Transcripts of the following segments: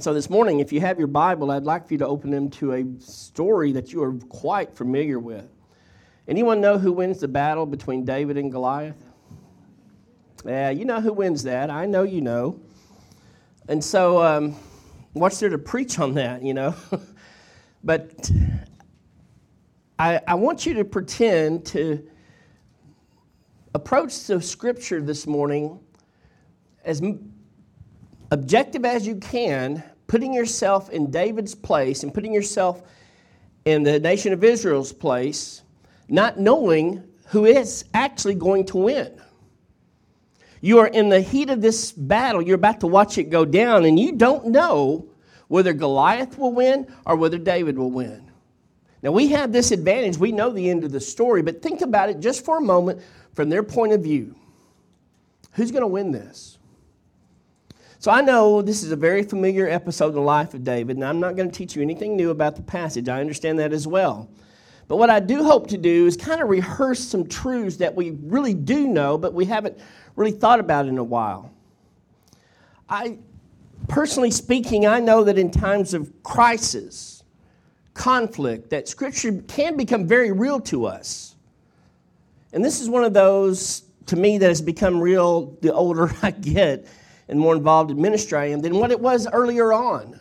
So this morning, if you have your Bible, I'd like for you to open them to a story that you are quite familiar with. Anyone know who wins the battle between David and Goliath? Yeah, you know who wins that. I know you know. And so, um, what's there to preach on that, you know? but I, I want you to pretend to approach the scripture this morning as objective as you can, putting yourself in David's place and putting yourself in the nation of Israel's place, not knowing who is actually going to win. You are in the heat of this battle, you're about to watch it go down, and you don't know whether Goliath will win or whether David will win. Now, we have this advantage. We know the end of the story, but think about it just for a moment from their point of view. Who's going to win this? So I know this is a very familiar episode in the life of David, and I'm not going to teach you anything new about the passage. I understand that as well. But what I do hope to do is kind of rehearse some truths that we really do know, but we haven't really thought about in a while. I, personally speaking, I know that in times of crisis, conflict, that Scripture can become very real to us. And this is one of those, to me, that has become real the older I get and more involved in ministry I am than what it was earlier on.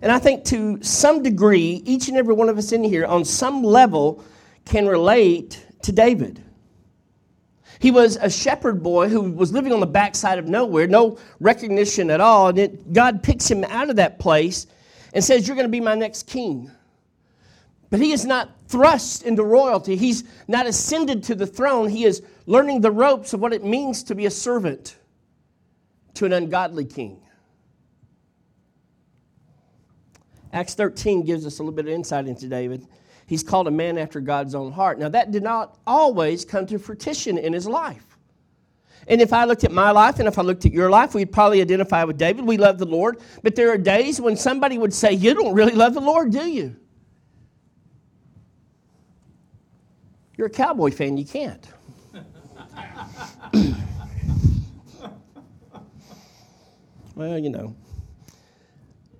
And I think to some degree, each and every one of us in here, on some level, can relate to David. He was a shepherd boy who was living on the backside of nowhere, no recognition at all. And it, God picks him out of that place and says, You're going to be my next king. But he is not thrust into royalty. He's not ascended to the throne. He is learning the ropes of what it means to be a servant to an ungodly king. Acts 13 gives us a little bit of insight into David. He's called a man after God's own heart. Now, that did not always come to fruition in his life. And if I looked at my life and if I looked at your life, we'd probably identify with David. We love the Lord. But there are days when somebody would say, You don't really love the Lord, do you? You're a cowboy fan, you can't. Well, you know.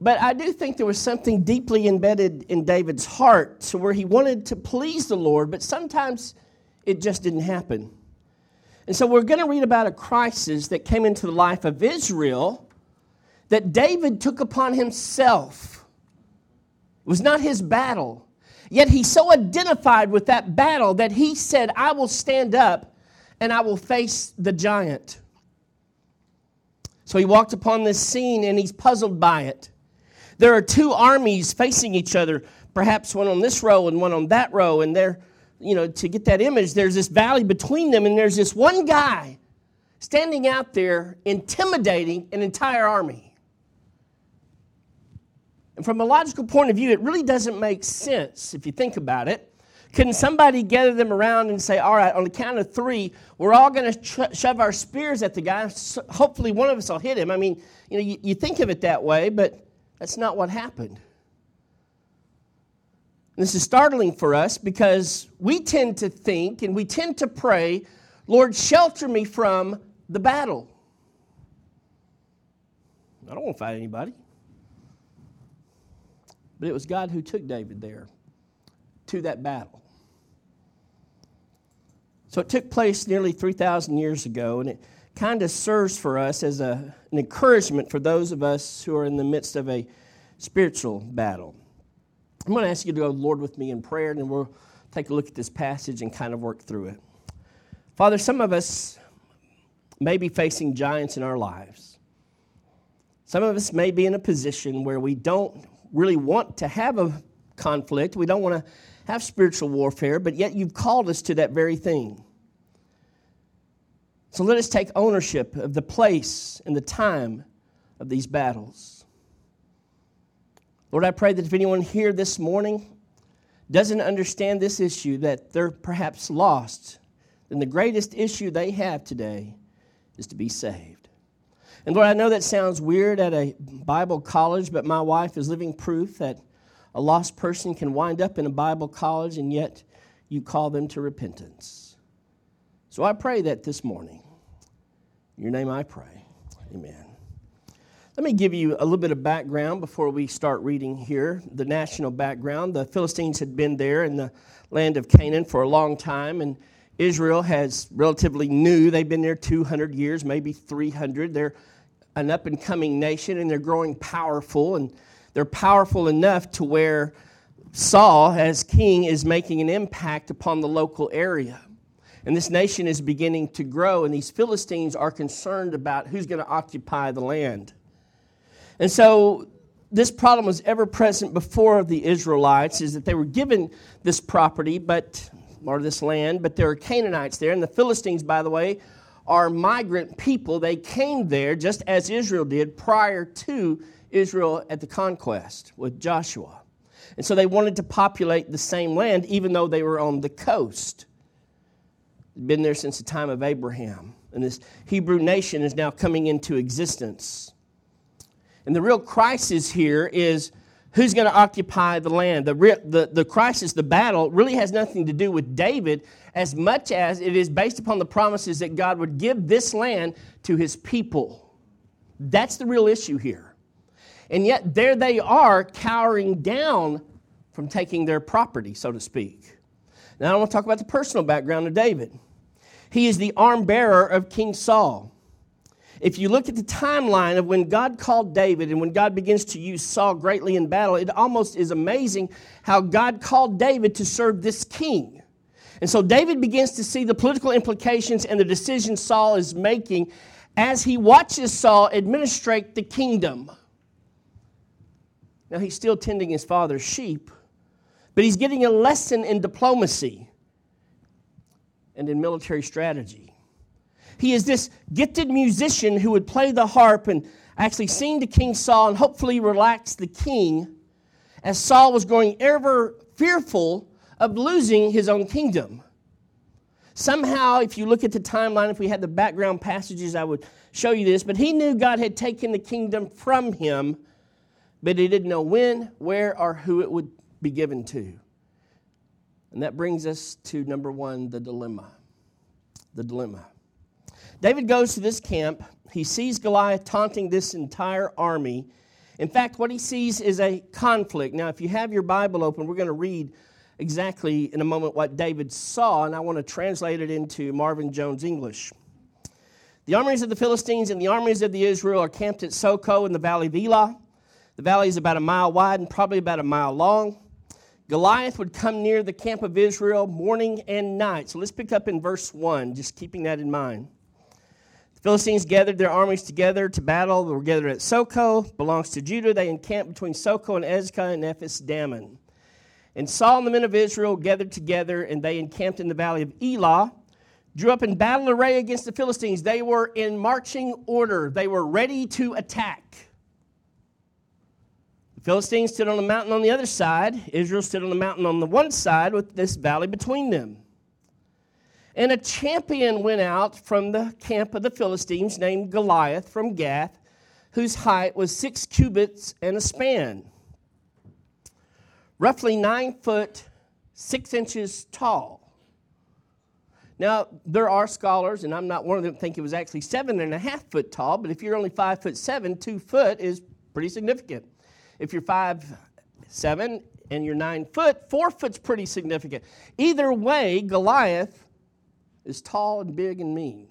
But I do think there was something deeply embedded in David's heart to where he wanted to please the Lord, but sometimes it just didn't happen. And so we're going to read about a crisis that came into the life of Israel that David took upon himself. It was not his battle. Yet he so identified with that battle that he said, I will stand up and I will face the giant. So he walked upon this scene and he's puzzled by it. There are two armies facing each other, perhaps one on this row and one on that row, and there, you know, to get that image, there's this valley between them, and there's this one guy standing out there intimidating an entire army. And from a logical point of view, it really doesn't make sense if you think about it. Couldn't somebody gather them around and say, all right, on the count of three, we're all going to shove our spears at the guy. So hopefully, one of us will hit him. I mean, you know, you, you think of it that way, but that's not what happened. And this is startling for us because we tend to think and we tend to pray, Lord, shelter me from the battle. I don't want to fight anybody. But it was God who took David there to that battle. So it took place nearly 3,000 years ago, and it kind of serves for us as a, an encouragement for those of us who are in the midst of a spiritual battle. I'm going to ask you to go, Lord, with me in prayer, and we'll take a look at this passage and kind of work through it. Father, some of us may be facing giants in our lives. Some of us may be in a position where we don't really want to have a conflict. We don't want to have spiritual warfare, but yet you've called us to that very thing. So let us take ownership of the place and the time of these battles. Lord, I pray that if anyone here this morning doesn't understand this issue, that they're perhaps lost, then the greatest issue they have today is to be saved. And Lord, I know that sounds weird at a Bible college, but my wife is living proof that a lost person can wind up in a Bible college and yet you call them to repentance. So I pray that this morning. In your name I pray. Amen. Let me give you a little bit of background before we start reading here. The national background. The Philistines had been there in the land of Canaan for a long time, and Israel has relatively new. They've been there 200 years, maybe 300. They're an up and coming nation, and they're growing powerful, and they're powerful enough to where Saul, as king, is making an impact upon the local area. And this nation is beginning to grow, and these Philistines are concerned about who's going to occupy the land. And so this problem was ever present before the Israelites is that they were given this property, but or this land, but there are Canaanites there. And the Philistines, by the way, are migrant people. They came there just as Israel did prior to Israel at the conquest with Joshua. And so they wanted to populate the same land, even though they were on the coast. Been there since the time of Abraham. And this Hebrew nation is now coming into existence. And the real crisis here is who's going to occupy the land. The, the, the crisis, the battle, really has nothing to do with David as much as it is based upon the promises that God would give this land to his people. That's the real issue here. And yet, there they are cowering down from taking their property, so to speak. Now, I want to talk about the personal background of David. He is the arm bearer of King Saul if you look at the timeline of when God called David and when God begins to use Saul greatly in battle, it almost is amazing how God called David to serve this king. And so David begins to see the political implications and the decisions Saul is making as he watches Saul administrate the kingdom. Now, he's still tending his father's sheep, but he's getting a lesson in diplomacy and in military strategy. He is this gifted musician who would play the harp and actually sing to King Saul and hopefully relax the king as Saul was growing ever fearful of losing his own kingdom. Somehow, if you look at the timeline, if we had the background passages, I would show you this. But he knew God had taken the kingdom from him, but he didn't know when, where, or who it would be given to. And that brings us to number one the dilemma. The dilemma. David goes to this camp. He sees Goliath taunting this entire army. In fact, what he sees is a conflict. Now, if you have your Bible open, we're going to read exactly in a moment what David saw, and I want to translate it into Marvin Jones English. The armies of the Philistines and the armies of the Israel are camped at Socoh in the valley of Elah. The valley is about a mile wide and probably about a mile long. Goliath would come near the camp of Israel morning and night. So let's pick up in verse 1, just keeping that in mind. The Philistines gathered their armies together to battle. They were gathered at Socoh, belongs to Judah. They encamped between Socoh and Azekah and Ephes Dammim. And Saul and the men of Israel gathered together, and they encamped in the valley of Elah, drew up in battle array against the Philistines. They were in marching order, they were ready to attack. Philistines stood on the mountain on the other side, Israel stood on the mountain on the one side with this valley between them. And a champion went out from the camp of the Philistines named Goliath from Gath, whose height was six cubits and a span, roughly nine foot, six inches tall. Now, there are scholars, and I'm not one of them, think it was actually seven and a half foot tall, but if you're only five foot seven, two foot is pretty significant. If you're five seven and you're nine foot, four foot's pretty significant. Either way, Goliath is tall and big and mean.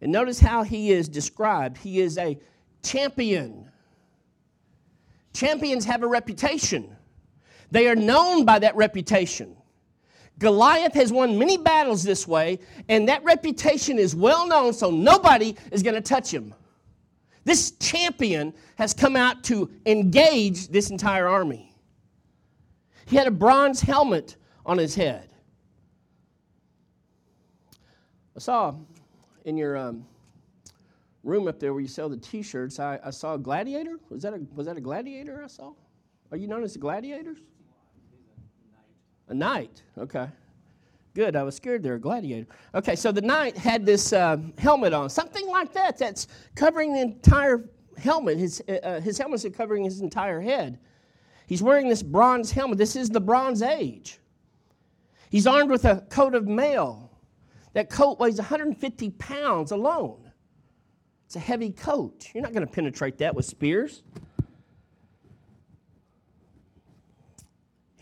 And notice how he is described. He is a champion. Champions have a reputation, they are known by that reputation. Goliath has won many battles this way, and that reputation is well known, so nobody is going to touch him. This champion has come out to engage this entire army. He had a bronze helmet on his head. I saw in your um, room up there where you sell the T-shirts. I, I, saw a gladiator. Was that a was that a gladiator? I saw. Are you known as the gladiators? A knight. Okay. Good. I was scared they're a gladiator. Okay, so the knight had this uh, helmet on, something like that. That's covering the entire helmet. His uh, uh his helmet's covering his entire head. He's wearing this bronze helmet. This is the Bronze Age. He's armed with a coat of mail that coat weighs 150 pounds alone. It's a heavy coat. You're not going to penetrate that with spears.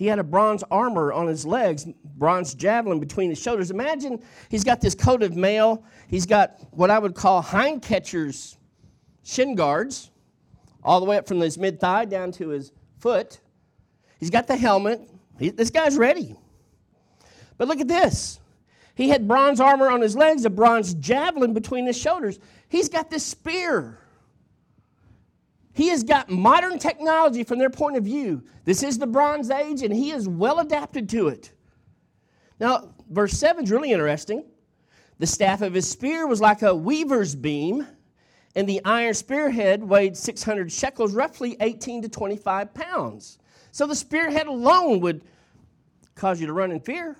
He had a bronze armor on his legs, bronze javelin between his shoulders. Imagine he's got this coat of mail. He's got what I would call hind catchers shin guards, all the way up from his mid thigh down to his foot. He's got the helmet. He, this guy's ready. But look at this. He had bronze armor on his legs, a bronze javelin between his shoulders. He's got this spear. He has got modern technology from their point of view. This is the Bronze Age, and he is well adapted to it. Now, verse 7 is really interesting. The staff of his spear was like a weaver's beam, and the iron spearhead weighed 600 shekels, roughly 18 to 25 pounds. So the spearhead alone would cause you to run in fear.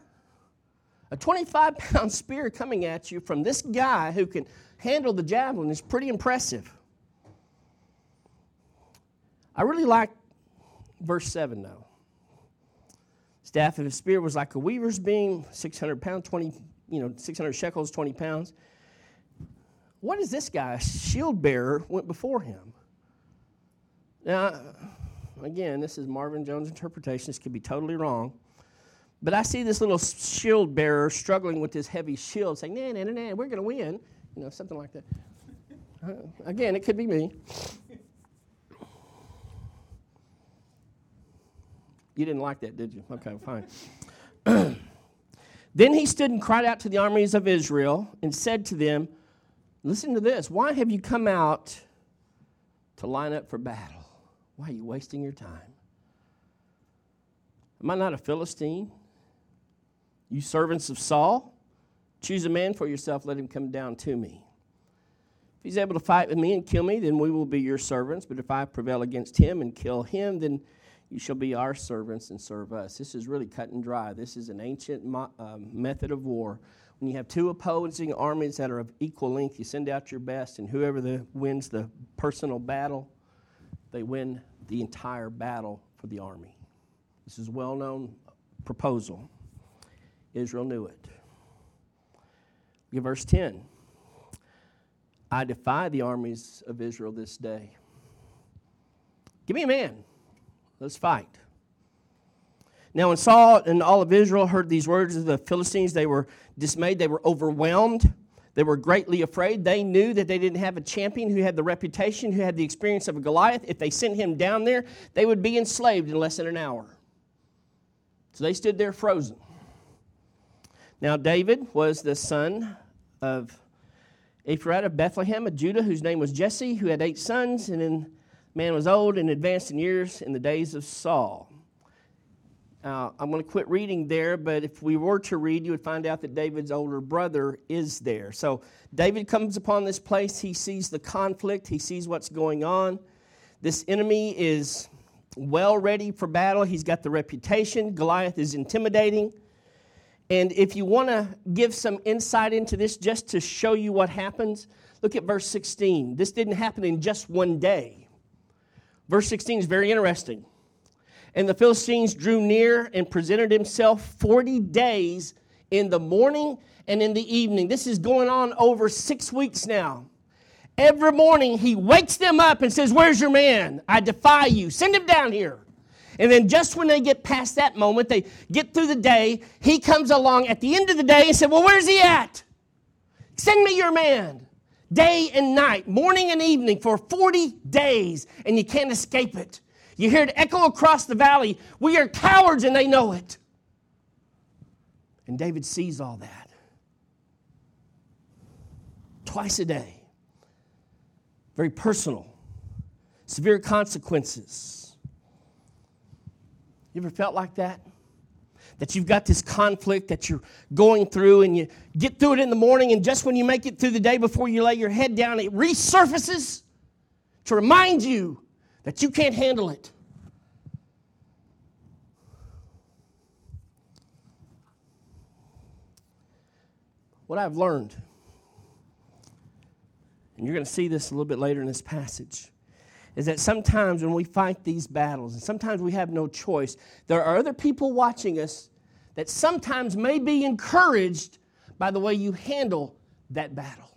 A 25 pound spear coming at you from this guy who can handle the javelin is pretty impressive. I really like verse 7 though. Staff of his spear was like a weaver's beam, 600 pounds, 20, you know, 600 shekels, 20 pounds. What is this guy? Shield bearer went before him. Now, again, this is Marvin Jones' interpretation. This could be totally wrong. But I see this little shield bearer struggling with this heavy shield, saying, nah, nah, nah, nah, we're going to win. You know, something like that. Uh, again, it could be me. You didn't like that, did you? Okay, fine. then he stood and cried out to the armies of Israel and said to them, Listen to this. Why have you come out to line up for battle? Why are you wasting your time? Am I not a Philistine? You servants of Saul? Choose a man for yourself, let him come down to me. If he's able to fight with me and kill me, then we will be your servants. But if I prevail against him and kill him, then you shall be our servants and serve us. This is really cut and dry. This is an ancient mo- uh, method of war. When you have two opposing armies that are of equal length, you send out your best, and whoever the, wins the personal battle, they win the entire battle for the army. This is a well known proposal. Israel knew it. Look at verse 10. I defy the armies of Israel this day. Give me a man. Let's fight. Now, when Saul and all of Israel heard these words of the Philistines, they were dismayed. They were overwhelmed. They were greatly afraid. They knew that they didn't have a champion who had the reputation, who had the experience of a Goliath. If they sent him down there, they would be enslaved in less than an hour. So they stood there frozen. Now, David was the son of Ephraim of Bethlehem, of Judah, whose name was Jesse, who had eight sons, and then man was old and advanced in years in the days of Saul. I'm going to quit reading there, but if we were to read, you would find out that David's older brother is there. So David comes upon this place. He sees the conflict, he sees what's going on. This enemy is well ready for battle. He's got the reputation. Goliath is intimidating. And if you want to give some insight into this just to show you what happens, look at verse 16. This didn't happen in just one day. Verse 16 is very interesting. And the Philistines drew near and presented himself 40 days in the morning and in the evening. This is going on over six weeks now. Every morning he wakes them up and says, Where's your man? I defy you. Send him down here. And then just when they get past that moment, they get through the day, he comes along at the end of the day and said, Well, where's he at? Send me your man. Day and night, morning and evening for 40 days, and you can't escape it. You hear it echo across the valley. We are cowards and they know it. And David sees all that. Twice a day. Very personal. Severe consequences. You ever felt like that? That you've got this conflict that you're going through and you get through it in the morning, and just when you make it through the day before you lay your head down, it resurfaces to remind you that you can't handle it. What I've learned, and you're going to see this a little bit later in this passage, is that sometimes when we fight these battles, and sometimes we have no choice, there are other people watching us that sometimes may be encouraged by the way you handle that battle.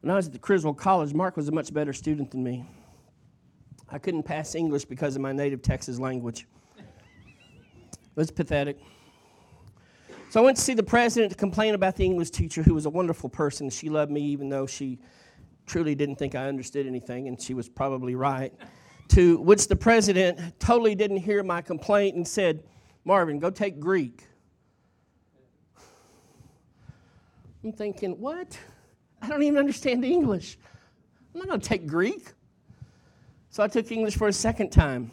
When I was at the Criswell College, Mark was a much better student than me. I couldn't pass English because of my native Texas language. It was pathetic. So I went to see the president to complain about the English teacher, who was a wonderful person. She loved me, even though she truly didn't think I understood anything, and she was probably right. To which the president totally didn't hear my complaint and said, Marvin, go take Greek. I'm thinking, what? I don't even understand English. I'm not going to take Greek. So I took English for a second time.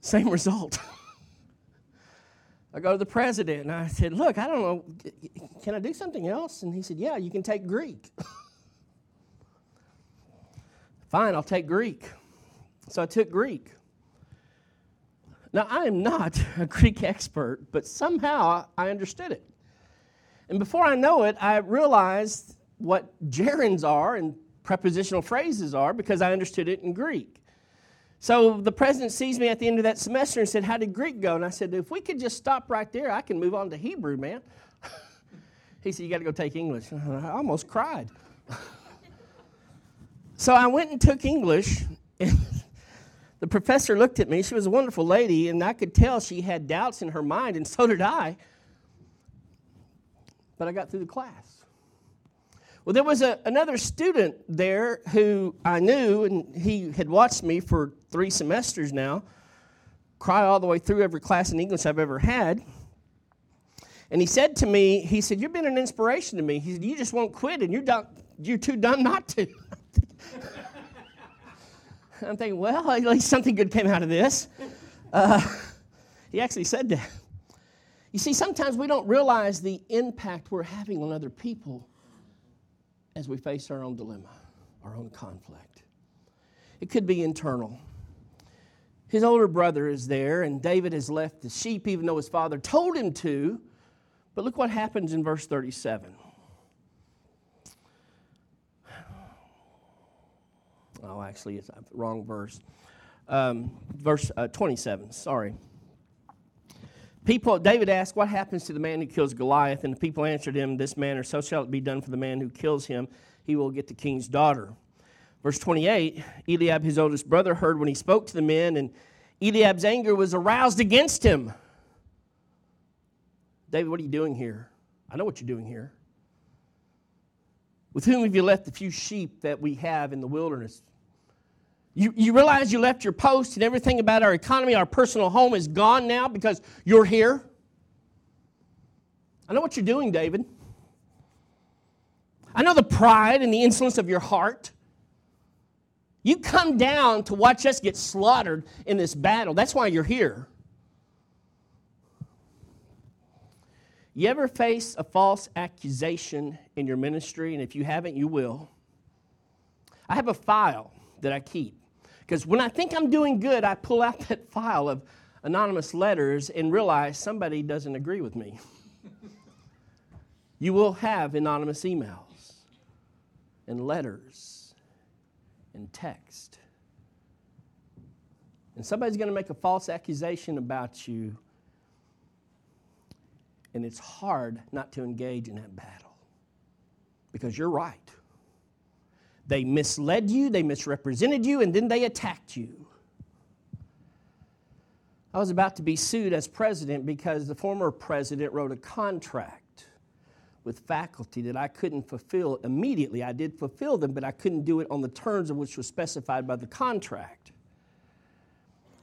Same result. I go to the president and I said, Look, I don't know, can I do something else? And he said, Yeah, you can take Greek. Fine, I'll take Greek. So I took Greek. Now, I am not a Greek expert, but somehow I understood it. And before I know it, I realized what gerunds are and prepositional phrases are because I understood it in Greek. So the president sees me at the end of that semester and said, How did Greek go? And I said, If we could just stop right there, I can move on to Hebrew, man. he said, You got to go take English. I almost cried. So I went and took English. And the professor looked at me. She was a wonderful lady, and I could tell she had doubts in her mind, and so did I. But I got through the class. Well, there was a, another student there who I knew, and he had watched me for three semesters now, cry all the way through every class in English I've ever had. And he said to me, he said, You've been an inspiration to me. He said, You just won't quit, and you're, done, you're too dumb not to. I'm thinking, well, at least something good came out of this. Uh, he actually said that. You see, sometimes we don't realize the impact we're having on other people as we face our own dilemma, our own conflict. It could be internal. His older brother is there, and David has left the sheep even though his father told him to. But look what happens in verse 37. Oh, actually, it's a wrong verse. Um, verse uh, 27, sorry. People, David asked, What happens to the man who kills Goliath? And the people answered him, This manner, so shall it be done for the man who kills him. He will get the king's daughter. Verse 28 Eliab, his oldest brother, heard when he spoke to the men, and Eliab's anger was aroused against him. David, what are you doing here? I know what you're doing here. With whom have you left the few sheep that we have in the wilderness? You, you realize you left your post and everything about our economy, our personal home is gone now because you're here? I know what you're doing, David. I know the pride and the insolence of your heart. You come down to watch us get slaughtered in this battle. That's why you're here. You ever face a false accusation in your ministry? And if you haven't, you will. I have a file that I keep. Because when I think I'm doing good, I pull out that file of anonymous letters and realize somebody doesn't agree with me. you will have anonymous emails and letters and text. And somebody's going to make a false accusation about you, and it's hard not to engage in that battle because you're right. They misled you, they misrepresented you, and then they attacked you. I was about to be sued as president because the former president wrote a contract with faculty that I couldn't fulfill immediately. I did fulfill them, but I couldn't do it on the terms of which was specified by the contract.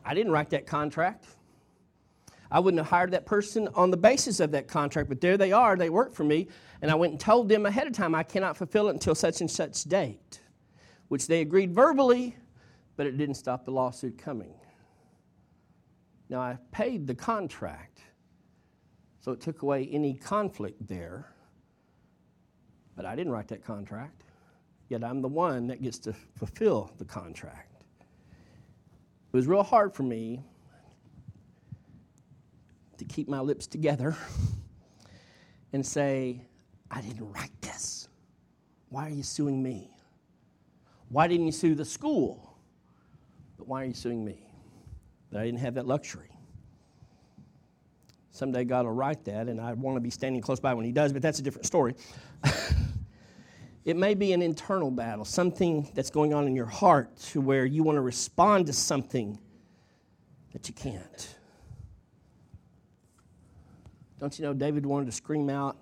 I didn't write that contract. I wouldn't have hired that person on the basis of that contract, but there they are, they work for me, and I went and told them ahead of time I cannot fulfill it until such and such date, which they agreed verbally, but it didn't stop the lawsuit coming. Now I paid the contract, so it took away any conflict there, but I didn't write that contract, yet I'm the one that gets to fulfill the contract. It was real hard for me to keep my lips together and say, I didn't write this. Why are you suing me? Why didn't you sue the school? But why are you suing me? That I didn't have that luxury. Someday God will write that, and I want to be standing close by when He does, but that's a different story. It may be an internal battle, something that's going on in your heart to where you want to respond to something that you can't. Don't you know David wanted to scream out,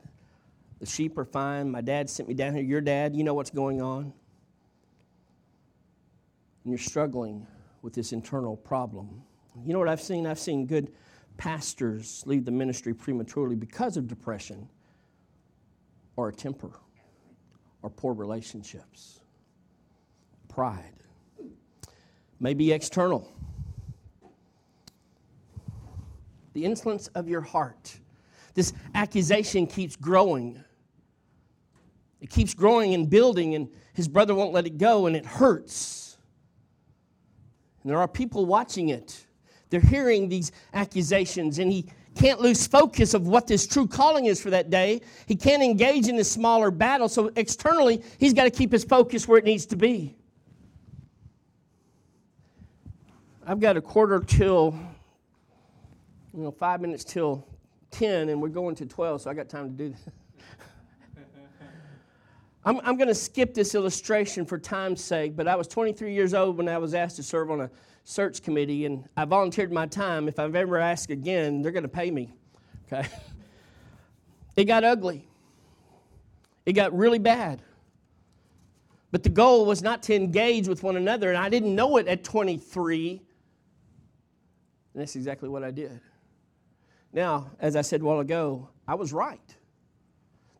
The sheep are fine. My dad sent me down here. Your dad, you know what's going on. And you're struggling with this internal problem. You know what I've seen? I've seen good pastors leave the ministry prematurely because of depression or a temper or poor relationships, pride. Maybe external. The insolence of your heart. This accusation keeps growing. It keeps growing and building, and his brother won't let it go, and it hurts. And there are people watching it. They're hearing these accusations, and he can't lose focus of what this true calling is for that day. He can't engage in this smaller battle, so externally, he's got to keep his focus where it needs to be. I've got a quarter till, you know, five minutes till 10, and we're going to 12, so I got time to do this. I'm, I'm going to skip this illustration for time's sake, but I was 23 years old when I was asked to serve on a search committee, and I volunteered my time. If I've ever asked again, they're going to pay me. Okay? It got ugly. It got really bad. But the goal was not to engage with one another, and I didn't know it at 23. And that's exactly what I did. Now, as I said a while ago, I was right.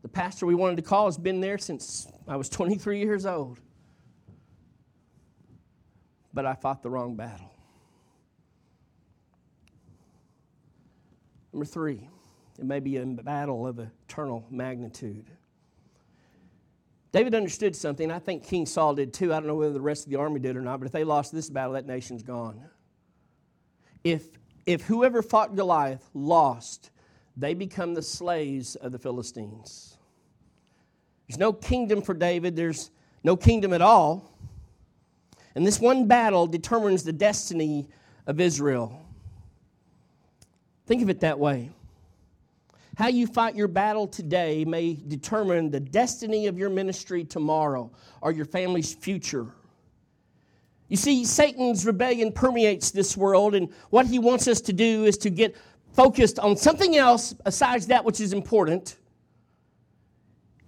The pastor we wanted to call has been there since I was 23 years old but I fought the wrong battle. Number three, it may be a battle of eternal magnitude. David understood something. I think King Saul did too. I don't know whether the rest of the army did or not, but if they lost this battle, that nation's gone. If, if whoever fought Goliath lost, they become the slaves of the Philistines. There's no kingdom for David, there's no kingdom at all. And this one battle determines the destiny of Israel. Think of it that way. How you fight your battle today may determine the destiny of your ministry tomorrow or your family's future. You see, Satan's rebellion permeates this world, and what he wants us to do is to get focused on something else besides that which is important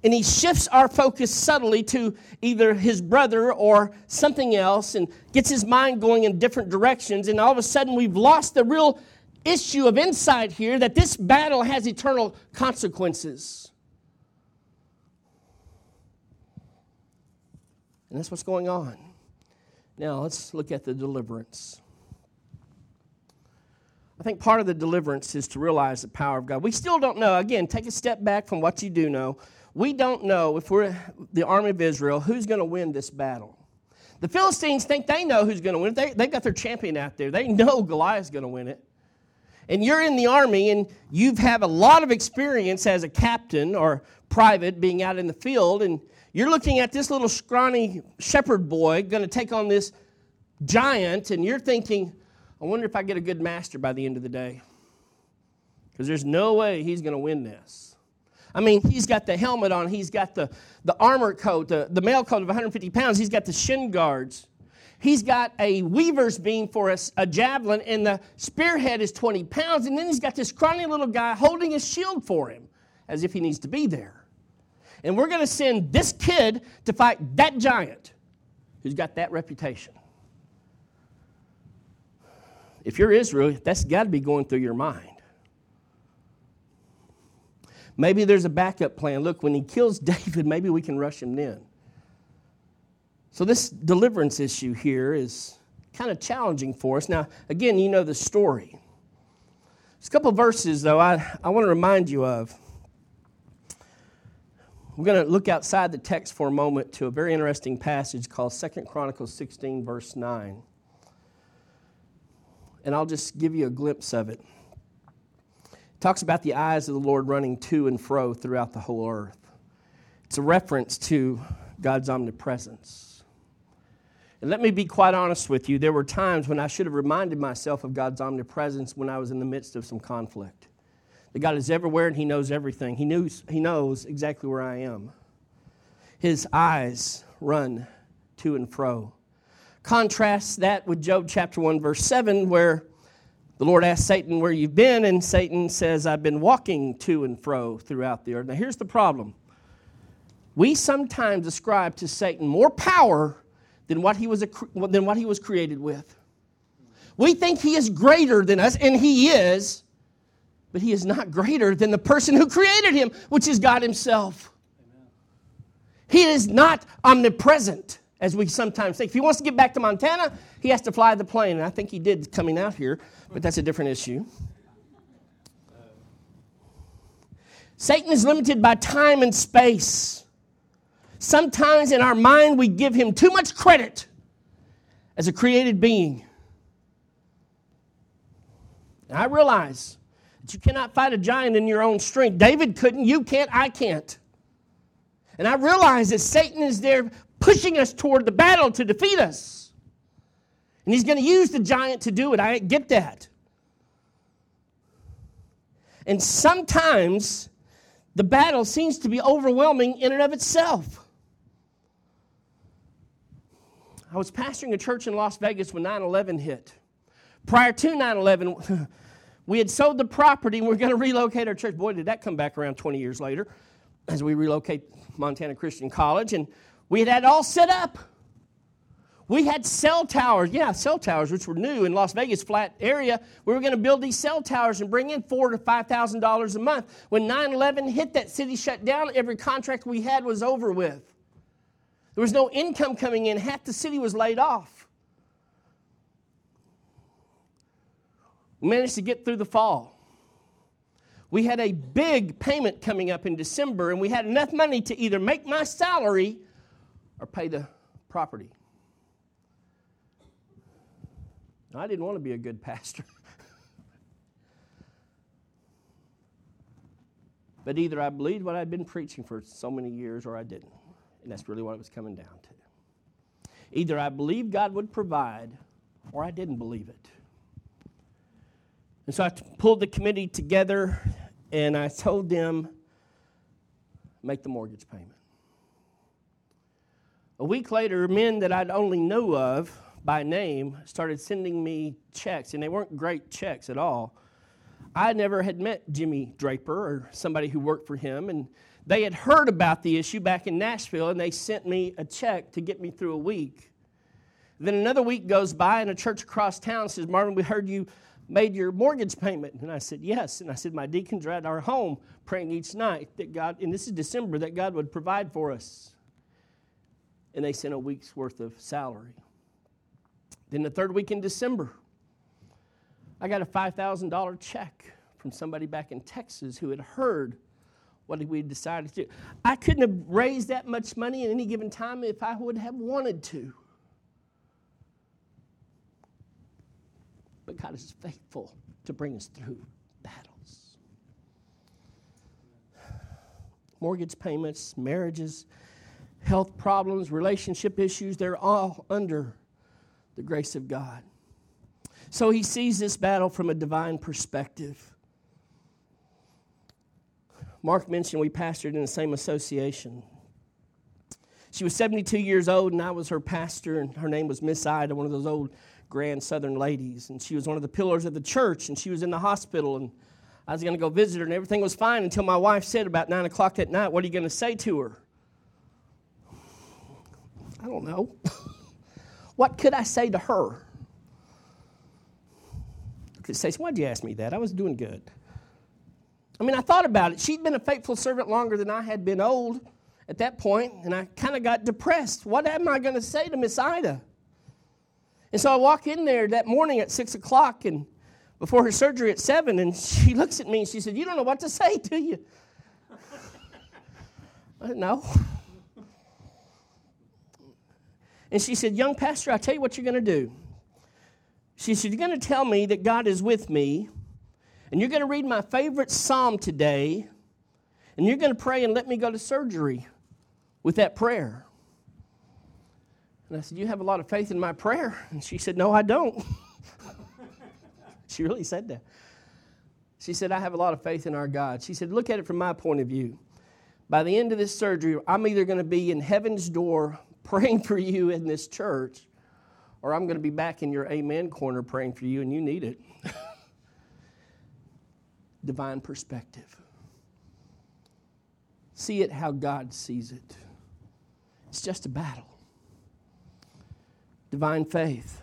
and he shifts our focus subtly to either his brother or something else and gets his mind going in different directions. And all of a sudden, we've lost the real issue of insight here that this battle has eternal consequences. And that's what's going on. Now, let's look at the deliverance. I think part of the deliverance is to realize the power of God. We still don't know. Again, take a step back from what you do know we don't know if we're the army of Israel who's going to win this battle. The Philistines think they know who's going to win it. They, they've got their champion out there. They know Goliath's going to win it. And you're in the army and you've had a lot of experience as a captain or private being out in the field, and you're looking at this little scrawny shepherd boy going to take on this giant, and you're thinking, I wonder if I get a good master by the end of the day. Because there's no way he's going to win this. I mean, he's got the helmet on, he's got the, the armor coat, the, the mail coat of 150 pounds, he's got the shin guards. He's got a weaver's beam for a, a javelin, and the spearhead is 20 pounds. And then he's got this scrawny little guy holding a shield for him as if he needs to be there. And we're going to send this kid to fight that giant who's got that reputation. If you're Israel, that's got to be going through your mind. Maybe there's a backup plan. Look, when he kills David, maybe we can rush him then. So, this deliverance issue here is kind of challenging for us. Now, again, you know the story. There's a couple verses, though, I, I want to remind you of. We're going to look outside the text for a moment to a very interesting passage called Second Chronicles 16, verse 9. And I'll just give you a glimpse of it. it talks about the eyes of the Lord running to and fro throughout the whole earth. It's a reference to God's omnipresence. And let me be quite honest with you, there were times when I should have reminded myself of God's omnipresence when I was in the midst of some conflict. That God is everywhere and He knows everything. He knows, he knows exactly where I am. his eyes run to and fro. Contrast that with Job chapter 1, verse 7, where the Lord asks Satan where you've been, and Satan says, I've been walking to and fro throughout the earth. Now, here's the problem we sometimes ascribe to Satan more power than what he was, than what he was created with. We think he is greater than us, and he is, but he is not greater than the person who created him, which is God himself. He is not omnipresent, as we sometimes think. If he wants to get back to Montana, he has to fly the plane. And I think he did coming out here, but that's a different issue. Satan is limited by time and space. Sometimes in our mind, we give him too much credit as a created being. And I realize you cannot fight a giant in your own strength. David couldn't, you can't, I can't. And I realize that Satan is there pushing us toward the battle to defeat us. And he's going to use the giant to do it. I get that. And sometimes the battle seems to be overwhelming in and of itself. I was pastoring a church in Las Vegas when 9 11 hit. Prior to 9 11, we had sold the property and we are going to relocate our church. Boy, did that come back around 20 years later as we relocate Montana Christian College. And we had had all set up. We had cell towers, yeah, cell towers, which were new in Las Vegas flat area. We were going to build these cell towers and bring in four to five thousand dollars a month. When 9/11 hit, that city shut down. Every contract we had was over with. There was no income coming in. Half the city was laid off. We managed to get through the fall. We had a big payment coming up in December, and we had enough money to either make my salary or pay the property. I didn't want to be a good pastor. but either I believed what I'd been preaching for so many years or I didn't. And that's really what it was coming down to. Either I believed God would provide or I didn't believe it. And so I pulled the committee together and I told them, make the mortgage payment. A week later, men that I'd only knew of by name started sending me checks, and they weren't great checks at all. I never had met Jimmy Draper or somebody who worked for him, and they had heard about the issue back in Nashville and they sent me a check to get me through a week. Then another week goes by and a church across town says, Marvin, we heard you made your mortgage payment. And I said, Yes. And I said, My deacons are at our home praying each night that God, and this is December, that God would provide for us. And they sent a week's worth of salary. Then the third week in December, I got a $5,000 check from somebody back in Texas who had heard what we decided to do. I couldn't have raised that much money at any given time if I would have wanted to. But God is faithful to bring us through battles. Mortgage payments, marriages, health problems, relationship issues, they're all under the grace of God. So he sees this battle from a divine perspective. Mark mentioned we pastored in the same association. She was 72 years old, and I was her pastor, and her name was Miss Ida, one of those old grand southern ladies. And she was one of the pillars of the church, and she was in the hospital, and I was going to go visit her, and everything was fine until my wife said about 9 o'clock that night, What are you going to say to her? I don't know. what could I say to her? I could say, Why'd you ask me that? I was doing good. I mean, I thought about it. She'd been a faithful servant longer than I had been old at that point, and I kind of got depressed. What am I going to say to Miss Ida? And so I walk in there that morning at six o'clock and before her surgery at seven, and she looks at me and she said, You don't know what to say, do you? I said, No. And she said, Young pastor, I'll tell you what you're going to do. She said, You're going to tell me that God is with me and you're going to read my favorite psalm today, and you're going to pray and let me go to surgery with that prayer. And I said, You have a lot of faith in my prayer? And she said, No, I don't. she really said that. She said, I have a lot of faith in our God. She said, Look at it from my point of view. by the end of this surgery, I'm either going to be in heaven's door praying for you in this church, or I'm going to be back in your amen corner praying for you, and you need it. Divine perspective. See it how God sees it. It's just a battle. Divine faith.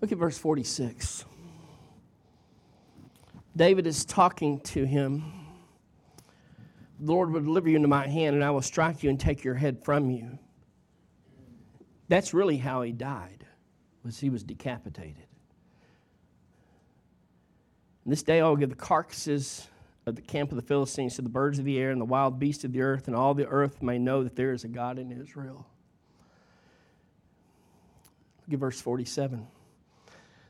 Look at verse 46. David is talking to him. The Lord will deliver you into my hand, and I will strike you and take your head from you. That's really how he died, was he was decapitated. And this day I will give the carcasses of the camp of the Philistines to the birds of the air and the wild beasts of the earth, and all the earth may know that there is a God in Israel. At verse 47.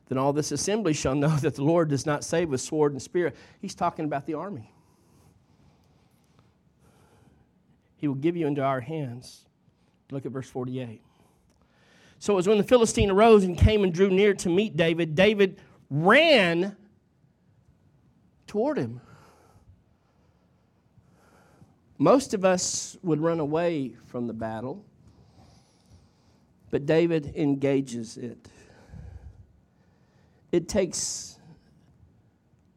Then all this assembly shall know that the Lord does not save with sword and spear. He's talking about the army. He will give you into our hands. Look at verse 48. So it was when the Philistine arose and came and drew near to meet David, David ran toward him. Most of us would run away from the battle, but David engages it. It takes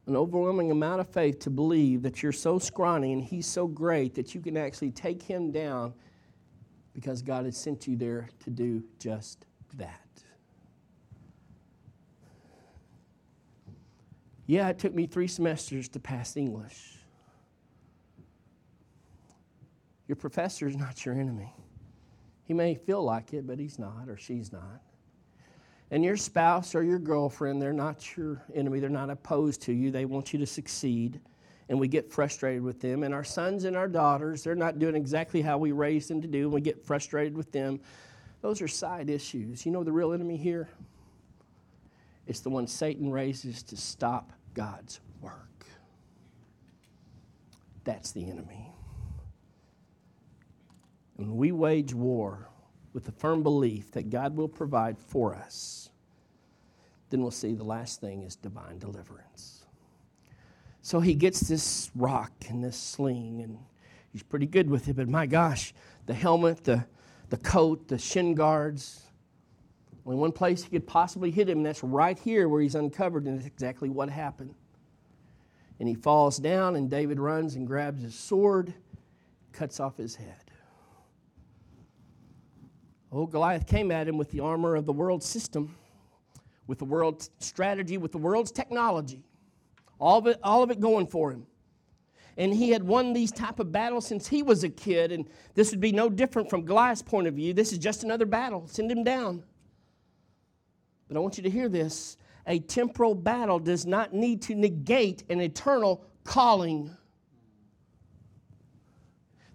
an overwhelming amount of faith to believe that you're so scrawny and he's so great that you can actually take him down because God has sent you there to do just that. Yeah, it took me three semesters to pass English. Your professor is not your enemy. He may feel like it, but he's not, or she's not. And your spouse or your girlfriend, they're not your enemy. They're not opposed to you. They want you to succeed. And we get frustrated with them. And our sons and our daughters, they're not doing exactly how we raised them to do. And we get frustrated with them. Those are side issues. You know the real enemy here? It's the one Satan raises to stop God's work. That's the enemy. When we wage war with the firm belief that God will provide for us, then we'll see the last thing is divine deliverance. So he gets this rock and this sling, and he's pretty good with it, but my gosh, the helmet, the, the coat, the shin guards, only one place he could possibly hit him, and that's right here where he's uncovered, and that's exactly what happened. And he falls down, and David runs and grabs his sword, cuts off his head. Oh, Goliath came at him with the armor of the world system, with the world's strategy, with the world's technology, all of it, all of it going for him. And he had won these type of battles since he was a kid, and this would be no different from Goliath's point of view. This is just another battle. Send him down. But I want you to hear this. A temporal battle does not need to negate an eternal calling.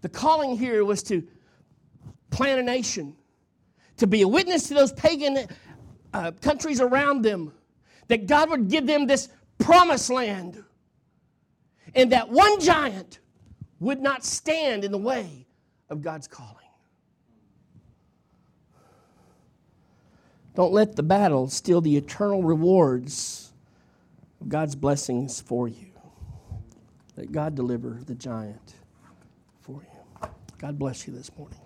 The calling here was to plant a nation, to be a witness to those pagan uh, countries around them, that God would give them this promised land, and that one giant would not stand in the way of God's calling. Don't let the battle steal the eternal rewards of God's blessings for you. Let God deliver the giant for you. God bless you this morning.